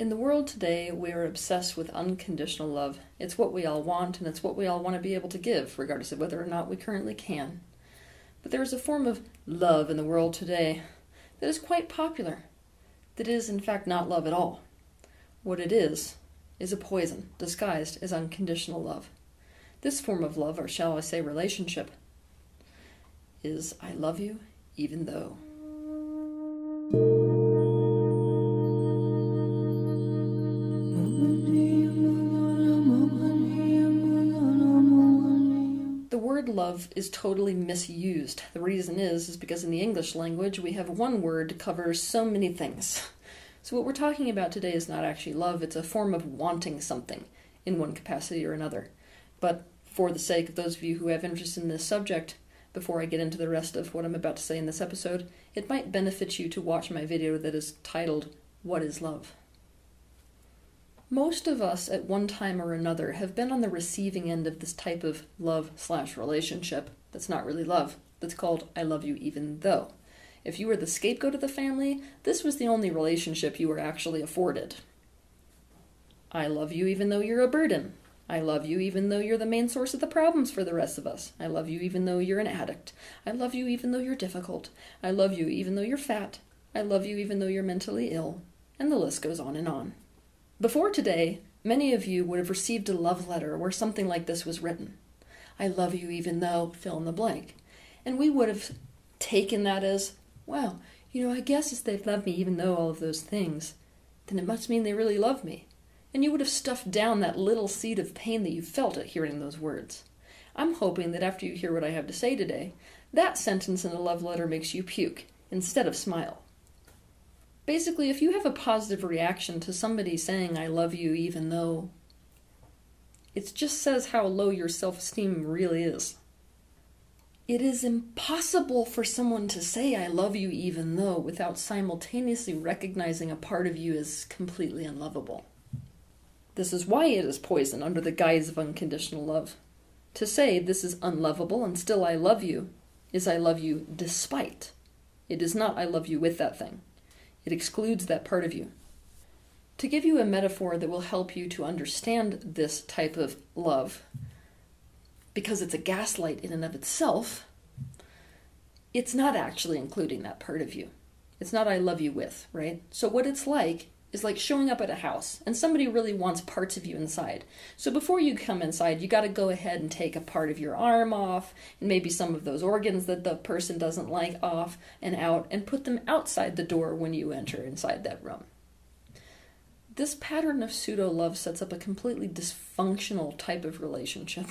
In the world today, we are obsessed with unconditional love. It's what we all want, and it's what we all want to be able to give, regardless of whether or not we currently can. But there is a form of love in the world today that is quite popular, that is, in fact, not love at all. What it is, is a poison disguised as unconditional love. This form of love, or shall I say relationship, is I love you even though. Is totally misused. The reason is is because in the English language we have one word to cover so many things. So what we're talking about today is not actually love, it's a form of wanting something in one capacity or another. But for the sake of those of you who have interest in this subject, before I get into the rest of what I'm about to say in this episode, it might benefit you to watch my video that is titled What is Love? Most of us at one time or another have been on the receiving end of this type of love slash relationship that's not really love, that's called I love you even though. If you were the scapegoat of the family, this was the only relationship you were actually afforded. I love you even though you're a burden. I love you even though you're the main source of the problems for the rest of us. I love you even though you're an addict. I love you even though you're difficult. I love you even though you're fat. I love you even though you're mentally ill. And the list goes on and on. Before today, many of you would have received a love letter where something like this was written I love you even though fill in the blank. And we would have taken that as, well, you know, I guess if they love me even though all of those things, then it must mean they really love me and you would have stuffed down that little seed of pain that you felt at hearing those words. I'm hoping that after you hear what I have to say today, that sentence in a love letter makes you puke instead of smile. Basically, if you have a positive reaction to somebody saying, I love you, even though it just says how low your self esteem really is. It is impossible for someone to say, I love you, even though, without simultaneously recognizing a part of you as completely unlovable. This is why it is poison under the guise of unconditional love. To say this is unlovable and still I love you is I love you despite. It is not I love you with that thing. It excludes that part of you. To give you a metaphor that will help you to understand this type of love, because it's a gaslight in and of itself, it's not actually including that part of you. It's not I love you with, right? So, what it's like is like showing up at a house and somebody really wants parts of you inside. So before you come inside, you got to go ahead and take a part of your arm off and maybe some of those organs that the person doesn't like off and out and put them outside the door when you enter inside that room. This pattern of pseudo love sets up a completely dysfunctional type of relationship.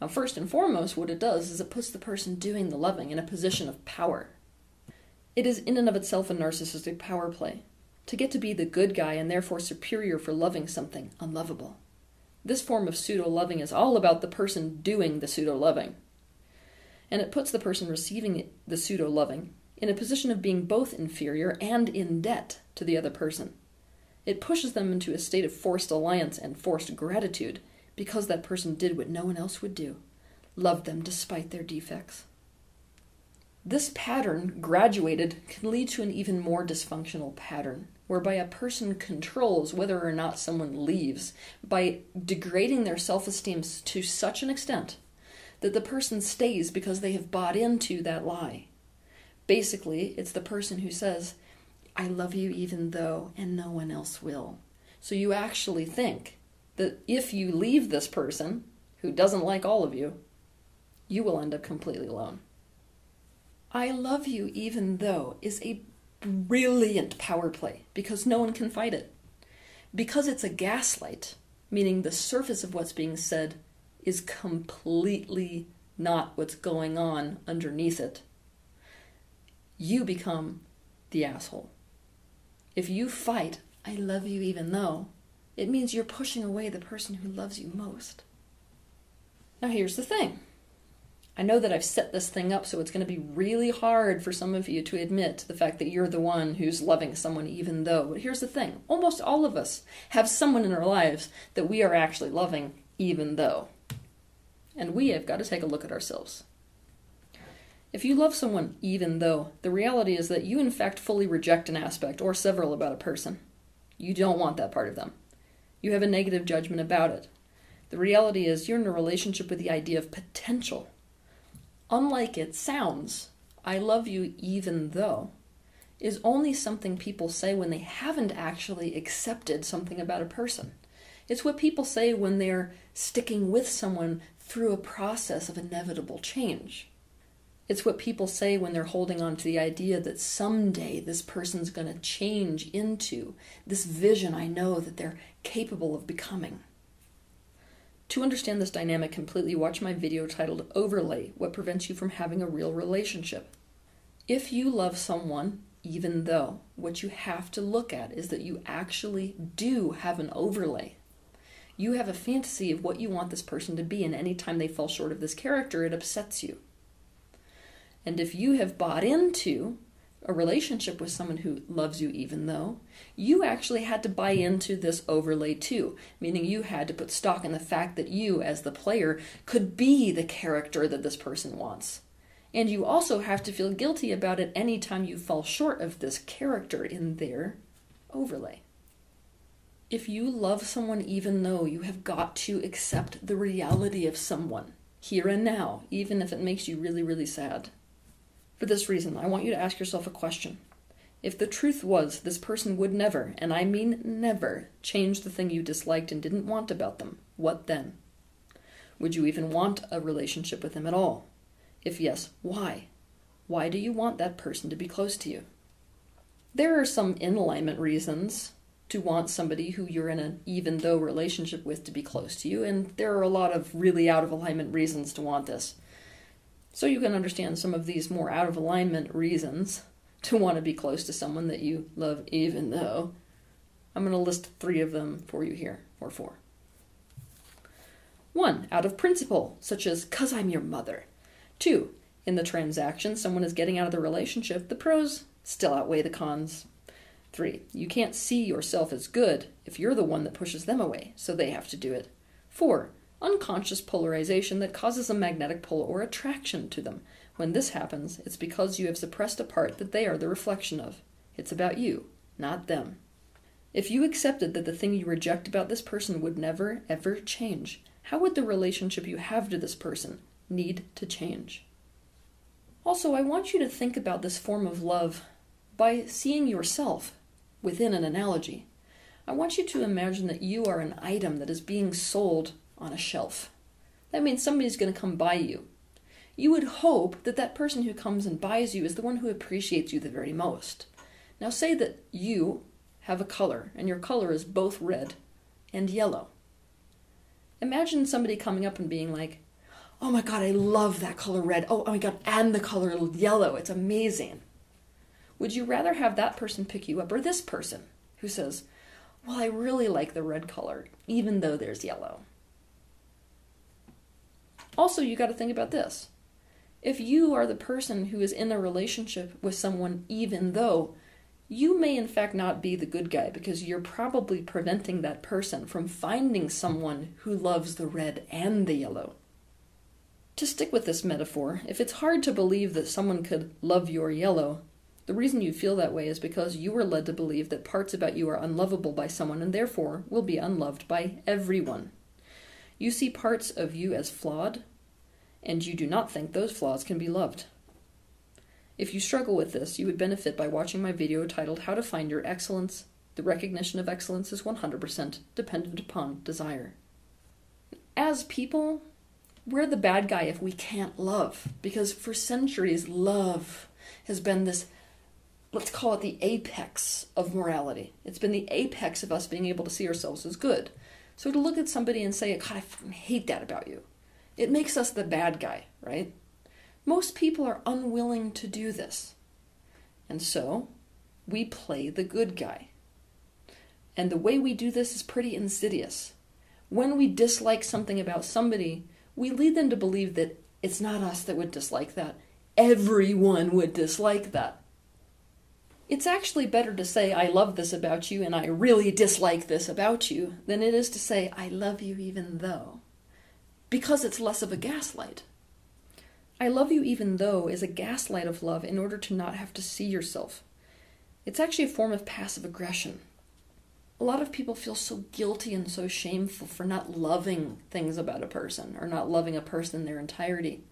Now, first and foremost, what it does is it puts the person doing the loving in a position of power. It is in and of itself a narcissistic power play to get to be the good guy and therefore superior for loving something unlovable. This form of pseudo loving is all about the person doing the pseudo loving. And it puts the person receiving the pseudo loving in a position of being both inferior and in debt to the other person. It pushes them into a state of forced alliance and forced gratitude because that person did what no one else would do loved them despite their defects. This pattern, graduated, can lead to an even more dysfunctional pattern whereby a person controls whether or not someone leaves by degrading their self esteem to such an extent that the person stays because they have bought into that lie. Basically, it's the person who says, I love you even though, and no one else will. So you actually think that if you leave this person who doesn't like all of you, you will end up completely alone. I love you even though is a brilliant power play because no one can fight it. Because it's a gaslight, meaning the surface of what's being said is completely not what's going on underneath it, you become the asshole. If you fight, I love you even though, it means you're pushing away the person who loves you most. Now, here's the thing I know that I've set this thing up so it's going to be really hard for some of you to admit the fact that you're the one who's loving someone even though. But here's the thing almost all of us have someone in our lives that we are actually loving even though. And we have got to take a look at ourselves. If you love someone even though, the reality is that you in fact fully reject an aspect or several about a person. You don't want that part of them. You have a negative judgment about it. The reality is, you're in a relationship with the idea of potential. Unlike it sounds, I love you even though, is only something people say when they haven't actually accepted something about a person. It's what people say when they're sticking with someone through a process of inevitable change. It's what people say when they're holding on to the idea that someday this person's going to change into this vision I know that they're capable of becoming. To understand this dynamic completely, watch my video titled Overlay What Prevents You from Having a Real Relationship. If you love someone, even though, what you have to look at is that you actually do have an overlay. You have a fantasy of what you want this person to be, and anytime they fall short of this character, it upsets you. And if you have bought into a relationship with someone who loves you even though, you actually had to buy into this overlay too, meaning you had to put stock in the fact that you, as the player, could be the character that this person wants. And you also have to feel guilty about it anytime you fall short of this character in their overlay. If you love someone even though, you have got to accept the reality of someone, here and now, even if it makes you really, really sad. For this reason, I want you to ask yourself a question. If the truth was this person would never, and I mean never, change the thing you disliked and didn't want about them, what then? Would you even want a relationship with them at all? If yes, why? Why do you want that person to be close to you? There are some in alignment reasons to want somebody who you're in an even though relationship with to be close to you, and there are a lot of really out of alignment reasons to want this. So you can understand some of these more out of alignment reasons to want to be close to someone that you love, even though. I'm going to list three of them for you here, or four. One, out of principle, such as, cause I'm your mother. Two, in the transaction, someone is getting out of the relationship, the pros still outweigh the cons. Three, you can't see yourself as good if you're the one that pushes them away, so they have to do it. Four, unconscious polarization that causes a magnetic pull or attraction to them. When this happens, it's because you have suppressed a part that they are the reflection of. It's about you, not them. If you accepted that the thing you reject about this person would never, ever change, how would the relationship you have to this person need to change? Also, I want you to think about this form of love by seeing yourself within an analogy. I want you to imagine that you are an item that is being sold on a shelf. That means somebody's going to come buy you. You would hope that that person who comes and buys you is the one who appreciates you the very most. Now, say that you have a color, and your color is both red and yellow. Imagine somebody coming up and being like, Oh my god, I love that color red. Oh, oh my god, and the color yellow. It's amazing. Would you rather have that person pick you up or this person who says, Well, I really like the red color, even though there's yellow? Also, you got to think about this. If you are the person who is in a relationship with someone, even though you may in fact not be the good guy because you're probably preventing that person from finding someone who loves the red and the yellow. To stick with this metaphor, if it's hard to believe that someone could love your yellow, the reason you feel that way is because you were led to believe that parts about you are unlovable by someone and therefore will be unloved by everyone. You see parts of you as flawed, and you do not think those flaws can be loved. If you struggle with this, you would benefit by watching my video titled How to Find Your Excellence. The recognition of excellence is 100% dependent upon desire. As people, we're the bad guy if we can't love, because for centuries, love has been this, let's call it the apex of morality. It's been the apex of us being able to see ourselves as good. So to look at somebody and say, God, I hate that about you, it makes us the bad guy, right? Most people are unwilling to do this. And so we play the good guy. And the way we do this is pretty insidious. When we dislike something about somebody, we lead them to believe that it's not us that would dislike that. Everyone would dislike that. It's actually better to say, I love this about you and I really dislike this about you, than it is to say, I love you even though because it's less of a gaslight. I love you even though is a gaslight of love in order to not have to see yourself. It's actually a form of passive aggression. A lot of people feel so guilty and so shameful for not loving things about a person or not loving a person in their entirety.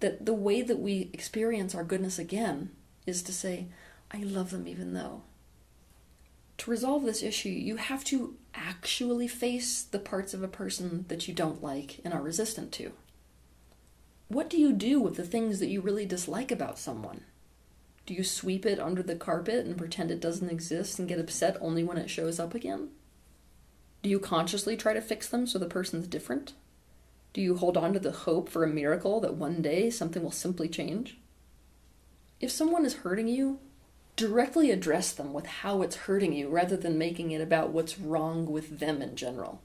That the way that we experience our goodness again is to say, I love them even though. To resolve this issue, you have to actually face the parts of a person that you don't like and are resistant to. What do you do with the things that you really dislike about someone? Do you sweep it under the carpet and pretend it doesn't exist and get upset only when it shows up again? Do you consciously try to fix them so the person's different? Do you hold on to the hope for a miracle that one day something will simply change? If someone is hurting you, directly address them with how it's hurting you rather than making it about what's wrong with them in general.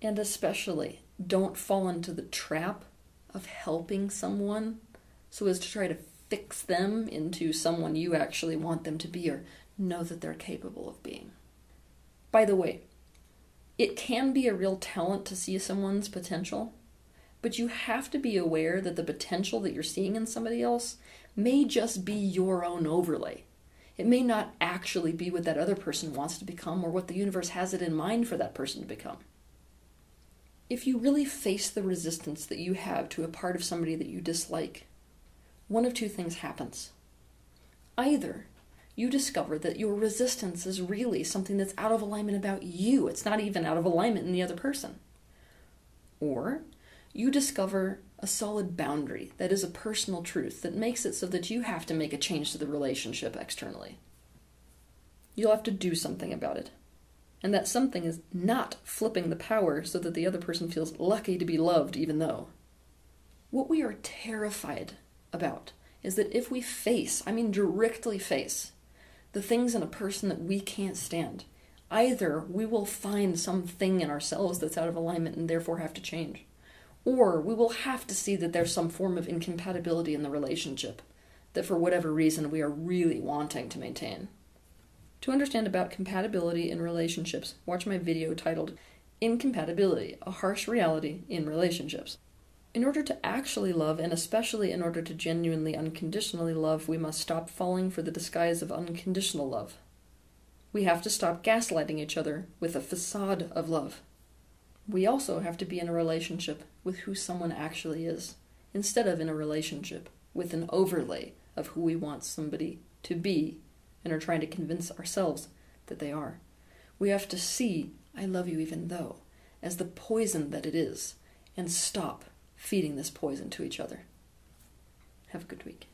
And especially, don't fall into the trap of helping someone so as to try to fix them into someone you actually want them to be or know that they're capable of being. By the way, it can be a real talent to see someone's potential, but you have to be aware that the potential that you're seeing in somebody else may just be your own overlay. It may not actually be what that other person wants to become or what the universe has it in mind for that person to become. If you really face the resistance that you have to a part of somebody that you dislike, one of two things happens. Either you discover that your resistance is really something that's out of alignment about you, it's not even out of alignment in the other person. Or you discover a solid boundary that is a personal truth that makes it so that you have to make a change to the relationship externally. You'll have to do something about it. And that something is not flipping the power so that the other person feels lucky to be loved, even though. What we are terrified about is that if we face, I mean directly face, the things in a person that we can't stand, either we will find something in ourselves that's out of alignment and therefore have to change, or we will have to see that there's some form of incompatibility in the relationship that for whatever reason we are really wanting to maintain. To understand about compatibility in relationships, watch my video titled Incompatibility A Harsh Reality in Relationships. In order to actually love, and especially in order to genuinely unconditionally love, we must stop falling for the disguise of unconditional love. We have to stop gaslighting each other with a facade of love. We also have to be in a relationship with who someone actually is, instead of in a relationship with an overlay of who we want somebody to be and are trying to convince ourselves that they are. We have to see, I love you even though, as the poison that it is, and stop feeding this poison to each other. Have a good week.